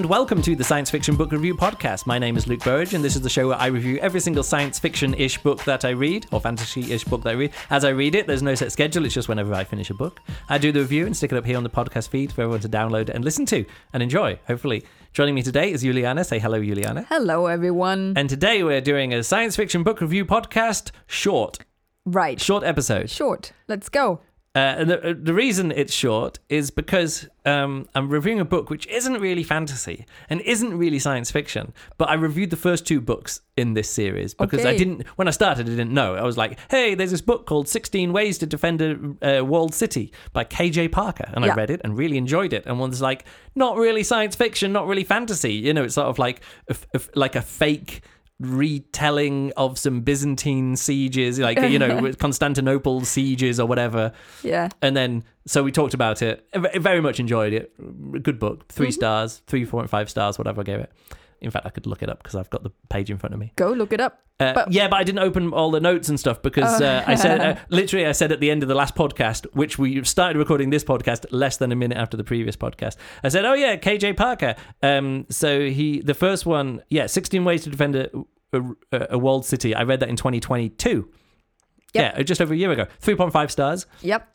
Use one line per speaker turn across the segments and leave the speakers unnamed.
And welcome to the Science Fiction Book Review Podcast. My name is Luke Burrage, and this is the show where I review every single science fiction ish book that I read, or fantasy ish book that I read. As I read it, there's no set schedule, it's just whenever I finish a book. I do the review and stick it up here on the podcast feed for everyone to download and listen to and enjoy, hopefully. Joining me today is Juliane. Say hello, Juliane.
Hello, everyone.
And today we're doing a science fiction book review podcast, short.
Right.
Short episode.
Short. Let's go.
Uh, and the, the reason it's short is because um, I'm reviewing a book which isn't really fantasy and isn't really science fiction. But I reviewed the first two books in this series because I didn't, when I started, I didn't know. I was like, hey, there's this book called 16 Ways to Defend a uh, Walled City by KJ Parker. And I read it and really enjoyed it. And one's like, not really science fiction, not really fantasy. You know, it's sort of like a, a like a fake retelling of some Byzantine sieges, like, you know, with Constantinople sieges or whatever.
Yeah.
And then, so we talked about it. Very much enjoyed it. Good book. 3
Mm-hmm.
stars, three, four, and five stars, whatever I gave it. In fact, I could look it up because I've got the page in front of me.
Go look it up.
Uh,
But-
yeah, but I didn't open all the notes and stuff because uh, I said, uh, literally, I said at the end of the last podcast, which we started recording this podcast less than a minute after the previous podcast. I said, oh yeah, KJ Parker. Um, so he, the first one, yeah, 16 Ways to Defend a, a, a Walled City. I read that in 2022. Yeah, just over a year ago. 3.5 stars.
Yep.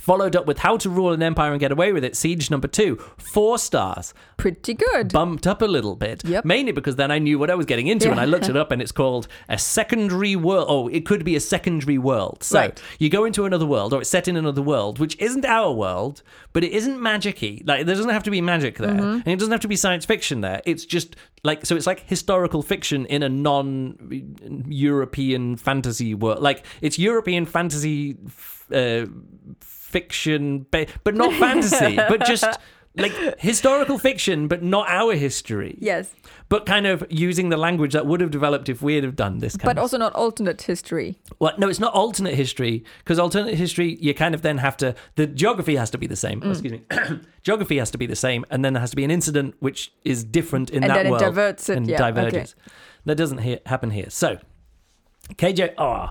Followed up with How to Rule an Empire and Get Away with It, Siege number two, four stars.
Pretty good.
Bumped up a little bit.
Yep.
Mainly because then I knew what I was getting into and I looked it up and it's called a secondary world. Oh, it could be a secondary world. So
Right.
you go into another world or it's set in another world, which isn't our world, but it isn't magic. Like, there doesn't have to be magic there.
Mm-hmm.
And it doesn't have to be science fiction there. It's just like, so it's like historical fiction in a non European fantasy world. Like, it's European fantasy. f- Uh, fiction, but not fantasy, but just like historical fiction, but not our history.
yes.
But kind of using the language that would have developed if we'd have done this kind of But
also not alternate history.
well, no, it's not alternate history because alternate history, you kind of then have to. The geography has to be the same.
Mm.
Oh, excuse me. geography has to be the same, and then there has to be an incident which is different in
And
that
then it
world
diverts it,
and
yeah,
diverges. That doesn't he- happen here. So, KJ, oh,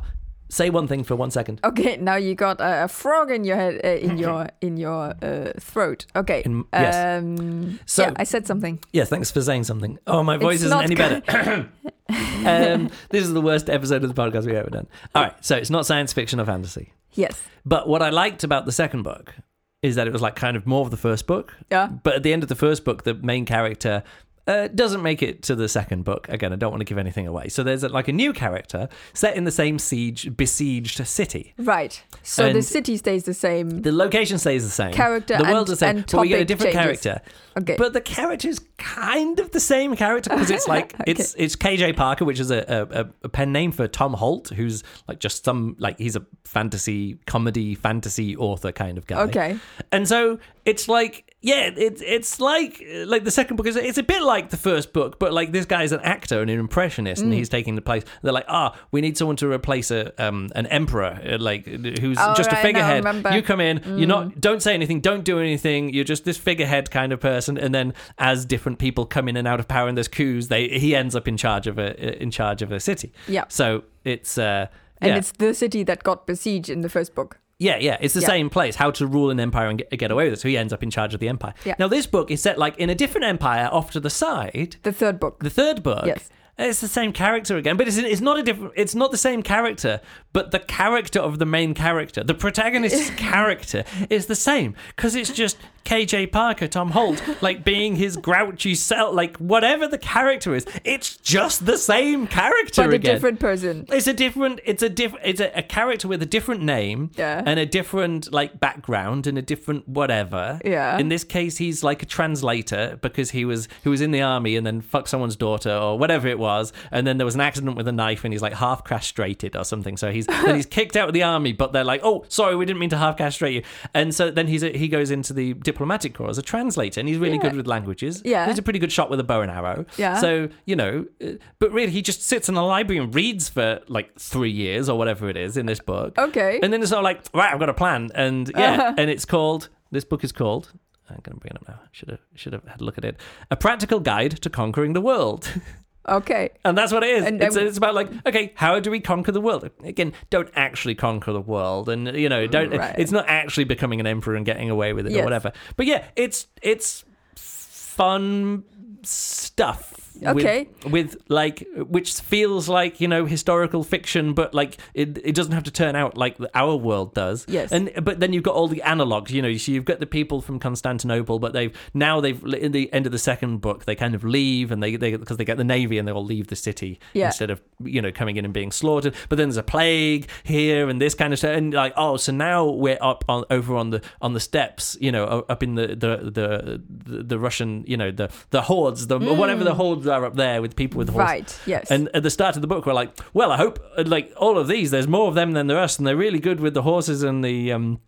say one thing for one second.
Okay, now you got a, a frog in your head, uh, in your in your uh, throat. Okay.
In- yes.
Um,
So-
yeah, I said something.
Yes, thanks for saying something. Oh, my voice
It's
isn't any better. um, this is the worst episode of the podcast we've ever done. All right, so it's not science fiction or fantasy.
Yes.
But what I liked about the second book is that it was like kind of more of the first book.
Yeah.
But at the end of the first book, the main character uh, doesn't make it to the second book. Again, I don't want to give anything away. So there's like a new character set in the same siege, besieged city.
Right. So the city stays the same.
The location stays the same.
Character
the world
and-
is the same, but we get a different
changes.
character.
Okay.
But the character is kind of the same character because it's like it's it's KJ Parker, which is a, a, a pen name for Tom Holt, who's like just some like he's a fantasy comedy fantasy author kind of guy.
Okay.
And so it's like yeah, it's it's like like the second book is it's a bit like the first book, but like this guy's an actor and an impressionist,
Mm.
and he's taking the place. They're like, ah, we need someone to replace a um an emperor, uh, like who's
Oh,
just a
right, I
figurehead.
remember. Mm.
You come in, you're not, don't say anything, don't do anything. You're just this figurehead kind of person, and then as different people come in and out of power and there's coups, they he ends up in charge of a in charge of a city.
Yeah.
So it's uh
And
yeah.
it's the city that got besieged in the first book.
Yeah, yeah, it's the
Yeah.
same place. How to rule an empire and get, get away with it. So he ends up in charge of the empire.
Yeah.
Now this book is set like in a different empire off to the side.
The third book.
The third book,
Yes.
It's the same character again, but it's it's not a different. It's not the same character, but the character of the main character, the protagonist's character, is the same because it's just KJ Parker, Tom Holt, like being his grouchy self, like whatever the character is. It's just the same character
But a
again.
different person.
It's a different. It's a different. It's a, a character with a different name
Yeah.
and a different like background and a different whatever.
Yeah.
In this case, he's like a translator because he was he was in the army and then fucked someone's daughter or whatever it was, and then there was an accident with a knife and he's like half castrated or something. So he's then he's kicked out of the army, but they're like, oh, sorry, we didn't mean to half castrate you. And so then he's a, he goes into the diplomatic corps as a translator, and he's really
Yeah.
good with languages.
Yeah.
he's a pretty good shot with a bow and arrow.
Yeah.
So you know, uh, but really, he just sits in a library and reads for like three years or whatever it is in this book.
Okay.
And then it's all like, right, I've got a plan, and yeah, and it's called. This book is called. I'm going to bring it up now. Should have should have had a look at it. A practical guide to conquering the world.
Okay.
And that's what it is. It's, it's about like, okay, how do we conquer the world? Again, don't actually conquer the world, and you know, don't.
Mm, right.
It's not actually becoming an emperor and getting away with it or whatever. But yeah, it's it's fun stuff. With-
Okay.
With, like, which feels like you know historical fiction, but like it, it doesn't have to turn out like our world does.
Yes.
And but then you've got all the analogs. You know, so you've got the people from Constantinople, but they've now they've in the end of the second book they kind of leave and they they because they get the navy and they all leave the city
Yeah.
instead of you know coming in and being slaughtered. But then there's a plague here and this kind of stuff, and like oh, so now we're up on over on the on the steppes, you know, up in the the the the, the Russian, you know, the the hordes, the whatever the mm. Are up there with people with horses.
Right. Yes.
And at the start of the book, we're like, well, I hope uh, like all of these, there's more of them than there are us, and they're really good with the horses and the um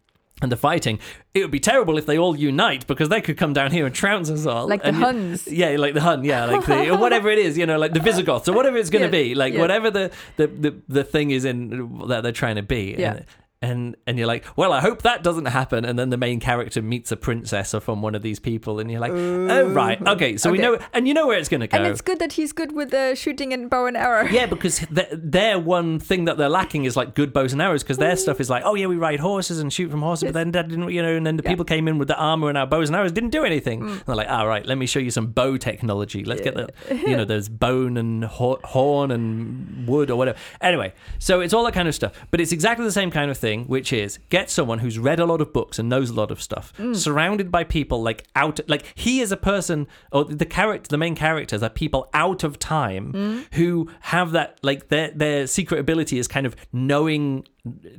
and the fighting. It would be terrible if they all unite because they could come down here and trounce us all.
Like the
And
Huns.
yeah, like the Hun, yeah, like the or whatever it is, you know, like the Visigoths or whatever it's going to
Yeah,
be, like
yeah.
whatever the, the the the thing is in that they're trying to be.
Yeah.
And, and and you're like, well, I hope that doesn't happen. And then the main character meets a princess or from one of these people, and you're like, oh right, okay, so we know, and you know where it's going to go.
and it's good that he's good with uh, shooting and bow and arrow.
Yeah, because th- their one thing that they're lacking is like good bows and arrows. Because their stuff is like, oh yeah, we ride horses and shoot from horses, but then that didn't, you know, and then the
Yeah.
people came in with the armor and our bows and arrows didn't do anything. And they're like, all right, let me show you some bow technology. Let's get the, you know, there's bone and ho- horn and wood or whatever. Anyway, so it's all that kind of stuff, but it's exactly the same kind of thing, which is get someone who's read a lot of books and knows a lot of stuff, hmm. surrounded by people like out, like he is a person, or the character, the main characters are people out of time hmm. who have that, like their their secret ability is kind of knowing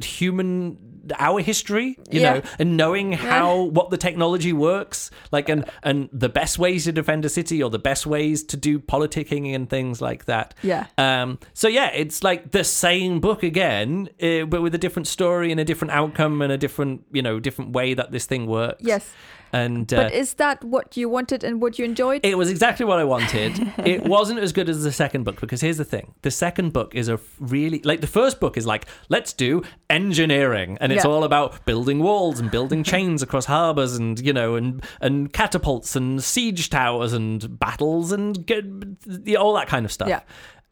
human our history you
Yeah.
know and knowing how what the technology works like and and the best ways to defend a city or the best ways to do politicking and things like that
Yeah.
um so yeah it's like the same book again uh, but with a different story and a different outcome and a different you know different way that this thing works
Yes.
And uh,
But is that what you wanted and what you enjoyed?
it was exactly what I wanted. it wasn't as good as the second book because here's the thing: the second book is a really like the first book is like let's do engineering, and it's
Yeah.
all about building walls and building chains across harbors, and you know, and and catapults and siege towers and battles and all that kind of stuff.
Yeah.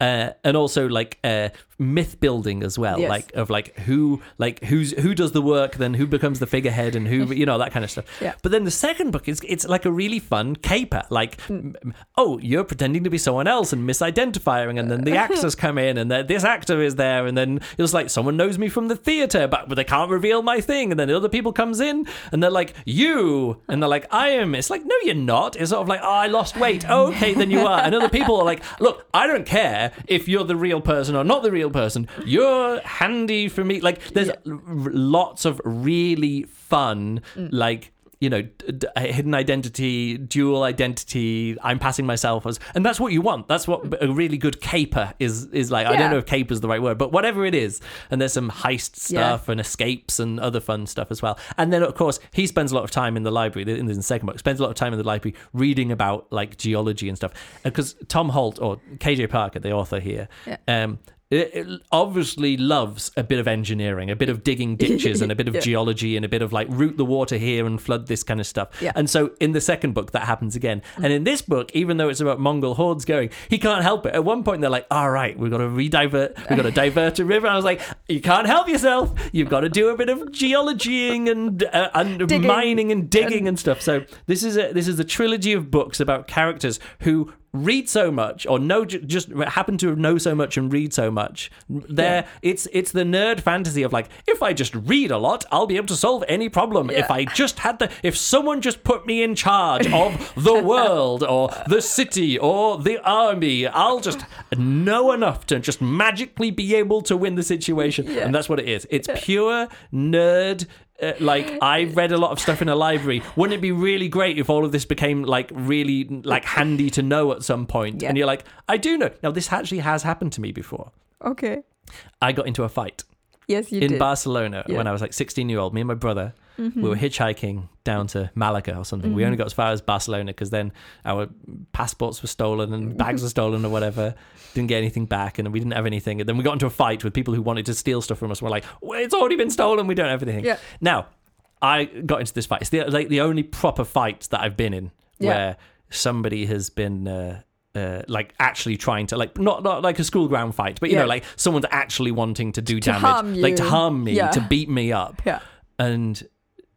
Uh, and also like uh, myth building as well,
Yes.
like of like who like who's who does the work, then who becomes the figurehead, and who you know that kind of stuff.
Yeah.
But then the second book is it's like a really fun caper. Like, m- m- oh, you're pretending to be someone else and misidentifying, and then the actors come in, and this actor is there, and then it's like someone knows me from the theater, but, but they can't reveal my thing, and then the other people comes in, and they're like, you, and they're like, I am. It's like, no, you're not. It's sort of like, oh, I lost weight. Oh, okay, then you are. And other people are like, look, I don't care if you're the real person or not the real person. You're handy for me. Like, there's
Yeah.
r- lots of really fun, mm. like you know, d- hidden identity, dual identity. I'm passing myself as, and that's what you want. That's what a really good caper is. Is like. I don't know if caper is the right word, but whatever it is. And there's some heist
Yeah.
stuff and escapes and other fun stuff as well. And then of course he spends a lot of time in the library. In the second book, spends a lot of time in the library reading about like geology and stuff. Because Tom Holt or KJ Parker, the author here,
Yeah.
um, it- it obviously loves a bit of engineering, a bit of digging ditches, and a bit of
Yeah.
geology, and a bit of like root the water here and flood this kind of stuff.
Yeah.
And so in the second book, that happens again. And in this book, even though it's about Mongol hordes going, he can't help it. At one point, they're like, "All right, we've got to redivert, we've got to divert a river." And I was like, "You can't help yourself. You've got to do a bit of geologying and uh, and
Digging.
mining and digging and stuff." So this is a this is a trilogy of books about characters who read so much or know just happen to know so much and read so much there it's it's the nerd fantasy of like if i just read a lot i'll be able to solve any problem. If i just had the if someone just put me in charge of the world or the city or the army i'll just know enough to just magically be able to win the situation.
Yeah.
and that's what it is. It's pure nerd uh, like I read a lot of stuff in a library. Wouldn't it be really great if all of this became like really like handy to know at some point?
Yeah.
And you're like, I do know. Now this actually has happened to me before.
Okay.
I got into a fight
Yes, you
in
did.
Barcelona
Yeah.
When I was like 16 year old. Me and my brother, we were hitchhiking down to Malaga or something. We only got as far as Barcelona because then our passports were stolen and bags were stolen or whatever. Didn't get anything back, and we didn't have anything. And then we got into a fight with people who wanted to steal stuff from us. We're like, well, it's already been stolen. We don't have anything.
Yeah.
Now, I got into this fight. It's the like the only proper fight that I've been in
Yeah.
where somebody has been. Uh, uh, like actually trying to like not not like a school ground fight, but you
Yeah.
know like someone's actually wanting to do
To
damage, like to harm me,
Yeah.
to beat me up,
Yeah.
and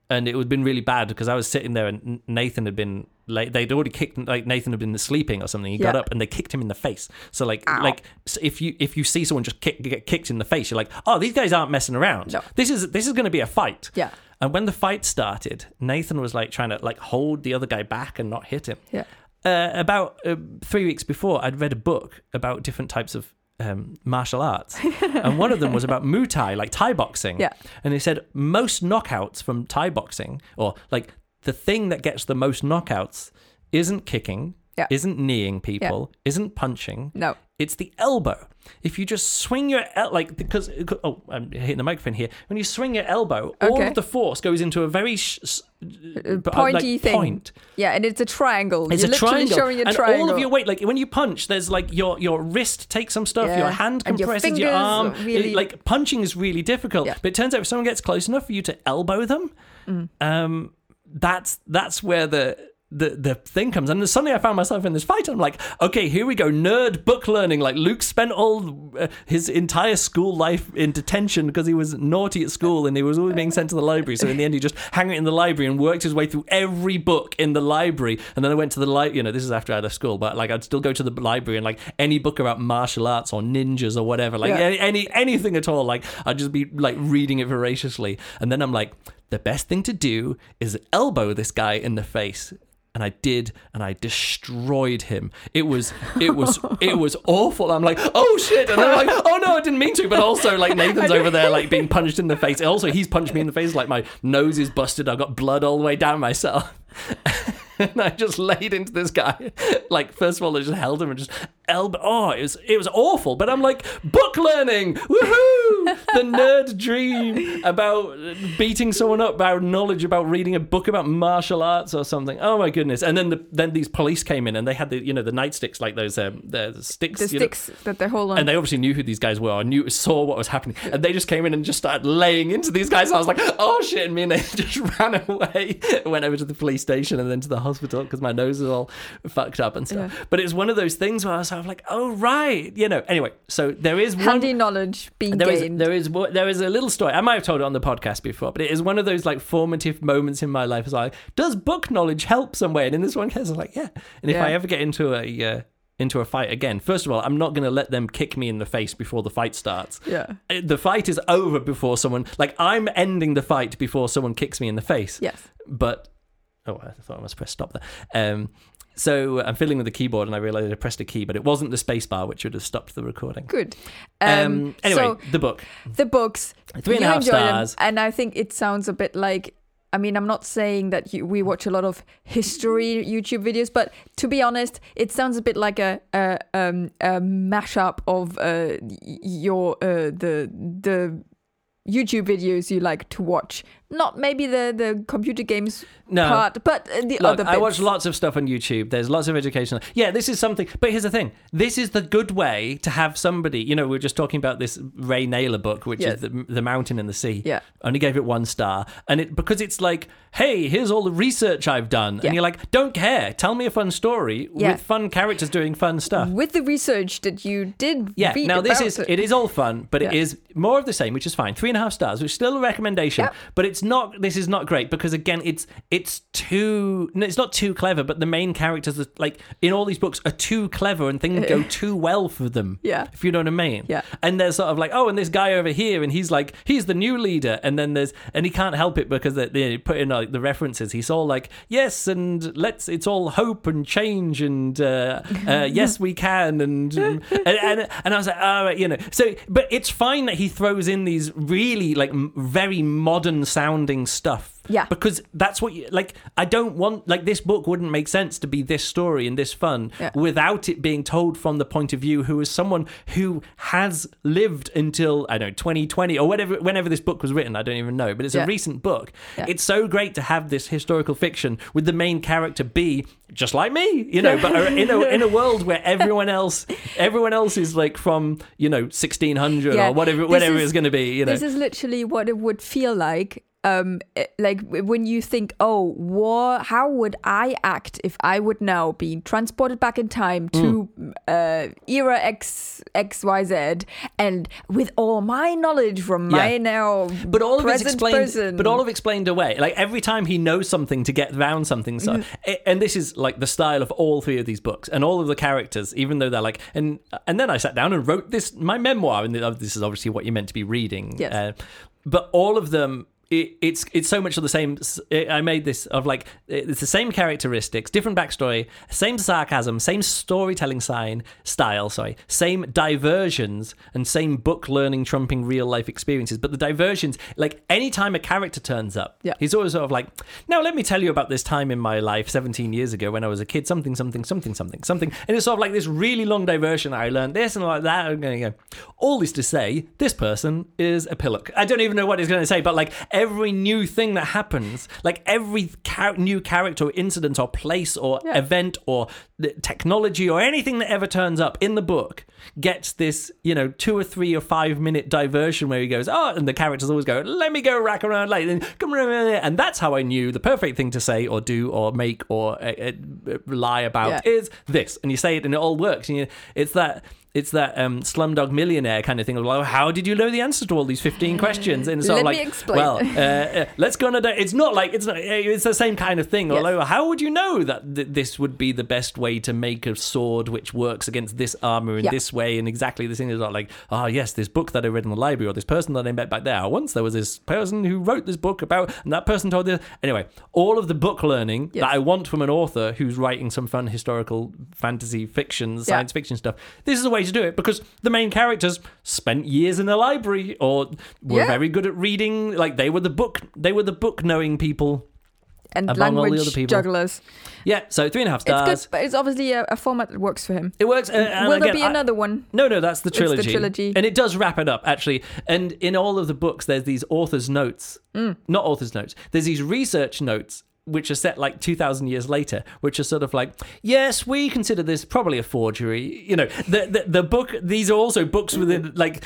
and it had been really bad because I was sitting there and Nathan had been like they'd already kicked like Nathan had been sleeping or something. He got up and they kicked him in the face. So like
Ow.
like so if you if you see someone just kick, get kicked in the face, you're like, oh, these guys aren't messing around.
No.
This is this is going to be a fight.
Yeah.
And when the fight started, Nathan was like trying to like hold the other guy back and not hit him.
Yeah.
Uh, about uh, three weeks before, I'd read a book about different types of um, martial arts, and one of them was about Muay Thai, like Thai boxing.
Yeah.
And he said most knockouts from Thai boxing, or like the thing that gets the most knockouts, isn't kicking,
Yeah.
isn't kneeing people, isn't punching.
No.
It's the elbow. If you just swing your el- like because oh I'm hitting the microphone here. When you swing your elbow, all of the force goes into a very sh-
Uh,
uh,
pointy
like,
thing.
point.
Yeah, and it's a triangle.
It's
You're
a
literally
triangle,
showing a
and
triangle.
all of your weight, like when you punch, there's like your your wrist takes some stuff,
Yeah.
your hand
And your
compresses your, arm.
really-
It- like punching is really difficult.
Yeah.
But it turns out if someone gets close enough for you to elbow them,
Mm.
um, that's that's where the. The, the thing comes and suddenly I found myself in this fight. I'm like, okay, here we go, nerd book learning. Like Luke spent all uh, his entire school life in detention because he was naughty at school and he was always being sent to the library. So in the end, he just hung it in the library and worked his way through every book in the library. And then I went to the li- you know, this is after I left school, but like I'd still go to the library and like any book about martial arts or ninjas or whatever, like
Yeah.
any anything at all, like I'd just be like reading it voraciously. And then I'm like, the best thing to do is elbow this guy in the face. And I did, and I destroyed him. It was, it was, it was awful. I'm like, oh shit, and I'm like, oh no, I didn't mean to. But also, like Nathan's over there, like being punched in the face. Also, he's punched me in the face. Like my nose is busted. I've got blood all the way down myself. and I just laid into this guy. Like, first of all, I just held him and just elbow. Oh, it was it was awful. But I'm like, book learning, woohoo! The nerd dream about beating someone up about knowledge about reading a book about martial arts or something. Oh my goodness! And then the, then these police came in and they had the you know the nightsticks like those um, the sticks.
the
you know,
that they hold on.
and they obviously knew who these guys were, I knew saw what was happening, and they just came in and just started laying into these guys. I was like, "Oh shit!" And me and they just ran away, went over to the police station, and then to the hospital because my nose was all fucked up and stuff.
Yeah.
But it's one of those things where I was of like, "Oh right," you know. Anyway, so there is one.
Handy knowledge being
There is,
gained.
there is there is a little story. I might have told it on the podcast before, but it is one of those like formative moments in my life. As like, does book knowledge help some way? And in this one case, I'm like, yeah. And if
Yeah.
I ever get into a uh, into a fight again, first of all, I'm not going to let them kick me in the face before the fight starts.
yeah.
Uh, The fight is over before someone like I'm ending the fight before someone kicks me in the face.
Yes.
But oh, I thought I must press stop there. Um, so I'm fiddling with the keyboard and I realized I pressed a key, but it wasn't the space bar, which would have stopped the recording.
Good.
Um, anyway,
so
the book.
the books.
Three and a half
enjoy them, and I think it sounds a bit like. I mean, I'm not saying that you, we watch a lot of history YouTube videos, but to be honest, it sounds a bit like a a, um, a mashup of uh, your uh, the the YouTube videos you like to watch. Not maybe the the computer games
No.
part, but the
Look,
other.
I watch lots of stuff on YouTube. There's lots of educational. Yeah, this is something. But here's the thing: this is the good way to have somebody. You know, we are just talking about this Ray Nayler book, which
Yes.
is the, the Mountain in the Sea.
Yeah.
only gave it one star, and it because it's like, hey, here's all the research I've done,
Yeah.
and you're like, don't care. Tell me a fun story
Yeah.
with fun characters doing fun stuff.
with the research that you did.
Yeah. Now this is
it.
it is all fun, but it
Yeah.
is more of the same, which is fine. Three and a half stars, which is still a recommendation.
Yep.
But it's not. This is not great because again, it's it's too. It's not too clever. But the main characters, are, like in all these books, are too clever and things go too well for them.
Yeah.
If you know what I mean.
Yeah.
And they're sort of like, oh, and this guy over here, and he's like, he's the new leader, and then there's, and he can't help it because they, they put in like the references. He's all like, yes, and let's, it's all hope and change, and uh, uh, yes, we can, and and, and and I was like, all right, you know. So, but it's fine that he throws in these really like m- very modern sounding stuff.
Yeah.
Because that's what you like. I don't want like this book wouldn't make sense to be this story and this fun
Yeah.
without it being told from the point of view who is someone who has lived until I don't know 2020 or whatever whenever this book was written. I don't even know, but it's
Yeah.
a recent book.
Yeah.
It's so great to have this historical fiction with the main character be just like me, you know, but uh, in a in a world where everyone else everyone else is like from you know 1600
Yeah.
or whatever whatever
is-
it's going to be. You know,
This is literally what it would feel like. Um, eh, like when you think, oh, what? How would I act if I would now be transported back in time to from uh, era X X Y Z, and with all my knowledge from my now
But all of it's explained.
person.
But all of explained away. Like every time he knows something to get around something. So,
Mm-hmm.
and this is like the style of all three of these books, and all of the characters, even though they're like, and and then I sat down and wrote this my memoir, and this is obviously what you're meant to be reading.
Yes.
Uh, but all of them. It, it's it's so much of the same. I made this of like it's the same characteristics, different backstory, same sarcasm, same storytelling sign style. Sorry, same diversions and same book learning trumping real life experiences. But the diversions, like anytime a character turns up,
Yeah.
he's always sort of like, now let me tell you about this time in my life, 17 years ago when I was a kid, something, something, something, something, something, and it's sort of like this really long diversion. I learned this and like that. I'm going to go. All this to say, this person is a pillock. I don't even know what he's going to say, but like every new thing that happens, like every char- new character, or incident, or place, or
Yeah.
event, or the technology, or anything that ever turns up in the book gets this, you know, two or three or five minute diversion where he goes, oh, and the characters always go, let me go rack around like, then come around, and that's how I knew the perfect thing to say or do or make or uh, uh, lie about
Yeah.
is this, and you say it and it all works. And you, it's that. It's that um, Slumdog Millionaire kind of thing of like, how did you know the answer to all these fifteen questions? And it's of
Let
like,
me explain.
well, uh, uh, let's go on a date. It's not like it's not. It's the same kind of thing.
Yes.
Although, how would you know that th- this would be the best way to make a sword which works against this armor in
Yeah.
this way and exactly this thing? Is not like, oh yes, this book that I read in the library or this person that I met back there. Once there was this person who wrote this book about, and that person told this. Anyway, all of the book learning
Yes.
that I want from an author who's writing some fun historical fantasy fiction, science fiction stuff. This is a way to do it because the main characters spent years in the library or were
Yeah.
very good at reading. Like they were the book, they were the book knowing people.
and
among all the
language
other people.
jugglers.
Yeah, so three and a half
It's
stars.
good, but it's obviously a, a format that works for him.
It works. Uh, and
Will there be
I-
another one?
No, no, that's the
It's the
trilogy.
trilogy.
And it does wrap it up, actually. And in all of the books, there's these author's notes.
Mm.
Not author's notes. There's these research notes, which are set like 2,000 years later, which are sort of like, yes, we consider this probably a forgery. You know, the, the, the book, these are also books within, like,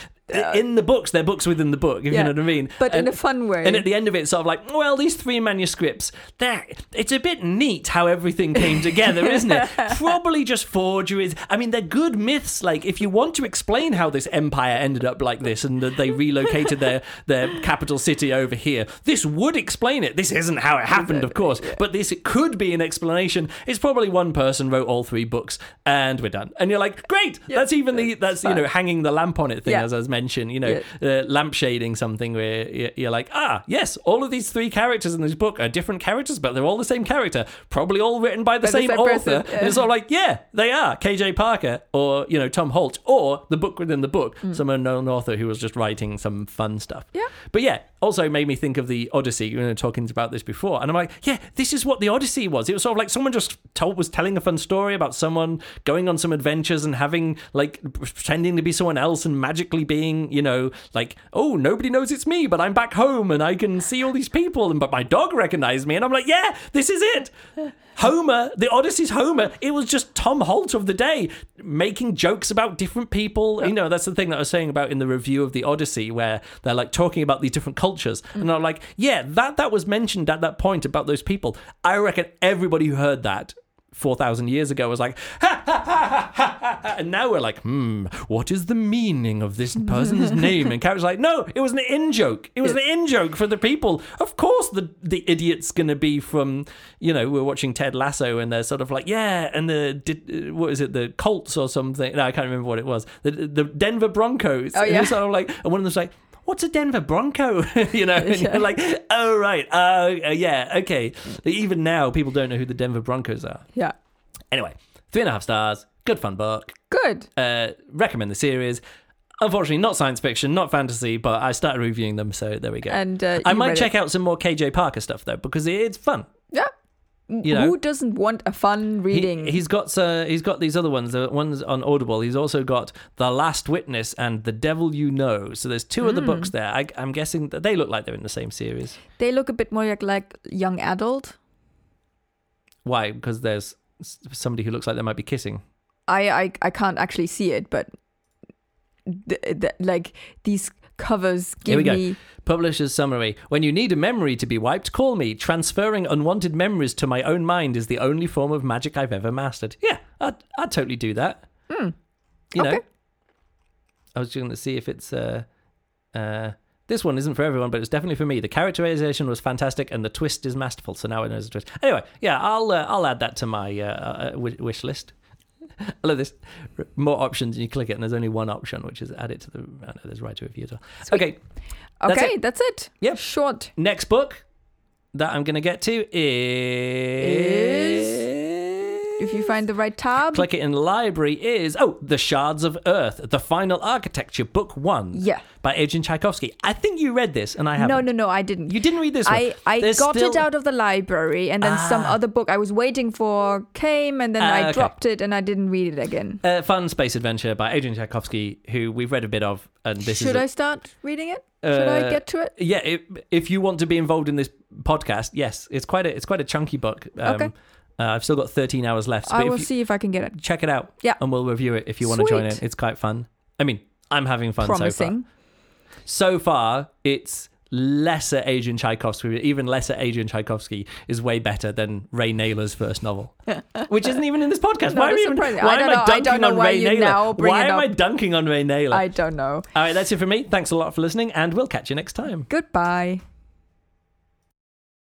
in the books, they're books within the book, if
Yeah,
you know what I mean.
But
And-
in a fun way.
and at the end of it, it's sort of like, well, these three manuscripts, that it's a bit neat how everything came together, isn't it? Probably just forgeries. I mean, they're good myths. Like, if you want to explain how this empire ended up like this and that they relocated their their capital city over here, this would explain it. This isn't how it happened, of course, but this could be an explanation. It's probably one person wrote all three books, and we're done. And you're like, great. that's even the that's you know hanging the lamp on it thing,
Yeah.
as I was mentioned. You know, uh, lampshading something where you're like, ah, yes, all of these three characters in this book are different characters, but they're all the same character, probably all written by the
By the
same,
same
author. And it's all like, yeah, they are KJ Parker or you know Tom Holt or the book within the book, some unknown author who was just writing some fun stuff.
Mm. Yeah.
but yeah, also made me think of the Odyssey. You know, talking about this before, and I'm like, yeah, this is what the Odyssey was. It was sort of like someone just told was telling a fun story about someone going on some adventures and having like pretending to be someone else and magically being, you know, like, oh, nobody knows it's me, but I'm back home and I can see all these people, and but my dog recognized me, and I'm like, yeah, this is it. Homer, the Odyssey's Homer, it was just Tom Holt of the day making jokes about different people. You know, that's the thing that I was saying about in the review of the Odyssey, where they're like talking about these different cultures. Mm. And I'm like, yeah, that that was mentioned at that point about those people. I reckon everybody who heard that 4,000 years ago was like, ha, ha, ha, ha, and now we're like, hmm, what is the meaning of this person's name? And Carrot's like, no, it was an in joke. It was an in joke for the people. Of course, the, the idiot's going to be from, you know, we're watching Ted Lasso and they're sort of like, yeah, and the, did, what is it, the Colts or something? No, I can't remember what it was. The, the Denver Broncos.
Oh,
And
yeah.
it's sort of like, and one of them's like, What's a Denver Bronco? you know, and you're like, oh right, uh, uh, yeah, okay. Even now, people don't know who the Denver Broncos are.
Yeah.
Anyway, three and a half stars. Good fun book.
Good.
Uh, recommend the series. Unfortunately, not science fiction, not fantasy, but I started reviewing them, so there we go.
And uh,
I might check
it.
out some more KJ Parker stuff though, because it's fun.
Yeah.
You know.
Who doesn't want a fun reading?
He, has got uh, he's got these other ones, the ones on Audible. He's also got The Last Witness and The Devil You Know. So there's two
Hmm.
other books there. I, I'm guessing that they look like they're in the same series.
they look a bit more like, like young adult.
Why? Because there's somebody who looks like they might be kissing.
I I, I can't actually see it, but th- th- like these covers
Here
give
we go.
me
Publisher's summary. When you need a memory to be wiped, call me. Transferring unwanted memories to my own mind is the only form of magic I've ever mastered. Yeah, I'd, I'd totally do that.
Hmm.
You know, I was just going to see if it's. Uh, uh, this one isn't for everyone, but it's definitely for me. The characterization was fantastic, and the twist is masterful. So now it knows the twist. Anyway, yeah, I'll uh, I'll add that to my uh, uh, wish list. I love this. More options, and you click it, and there's only one option, which is add it to the. No, there's right to review as well.
Sweet.
Okay, That's
Okay, that's it.
Yep.
Short.
next book that I'm going to get to is.
If you find the right tab.
Click it in library is oh the shards of earth the final architecture book one
Yeah.
by Adrian Tchaikovsky I think you read this and I haven't
No, no, no, I didn't.
you didn't read this one
I, I
There's
got
still-
it out of the library and then some
Ah.
other book I was waiting for came and then
Ah,
I
okay.
dropped it and I didn't read it again.
a fun space adventure by Adrian Tchaikovsky who we've read a bit of and this
Should
is
I start reading it? Should I
Uh,
get to it?
yeah if, if you want to be involved in this podcast yes it's quite a it's quite a chunky book um,
Okay.
Uh, I've still got 13 hours left
I will
you,
see if I can get it.
check it out
Yeah.
and we'll review it if you want to join in it's quite fun I mean I'm having fun so far
Promising.
so far it's lesser Adrian Tchaikovsky, even lesser Adrian Tchaikovsky is way better than Ray Nayler's first novel, which isn't even in this podcast. Why I, even, why
I
am I
know- I
dunking
know
on Ray
Nayler?
why am I dunking on Ray Nayler?
I don't know.
All right, that's it for me. Thanks a lot for listening, and we'll catch you next time.
Goodbye.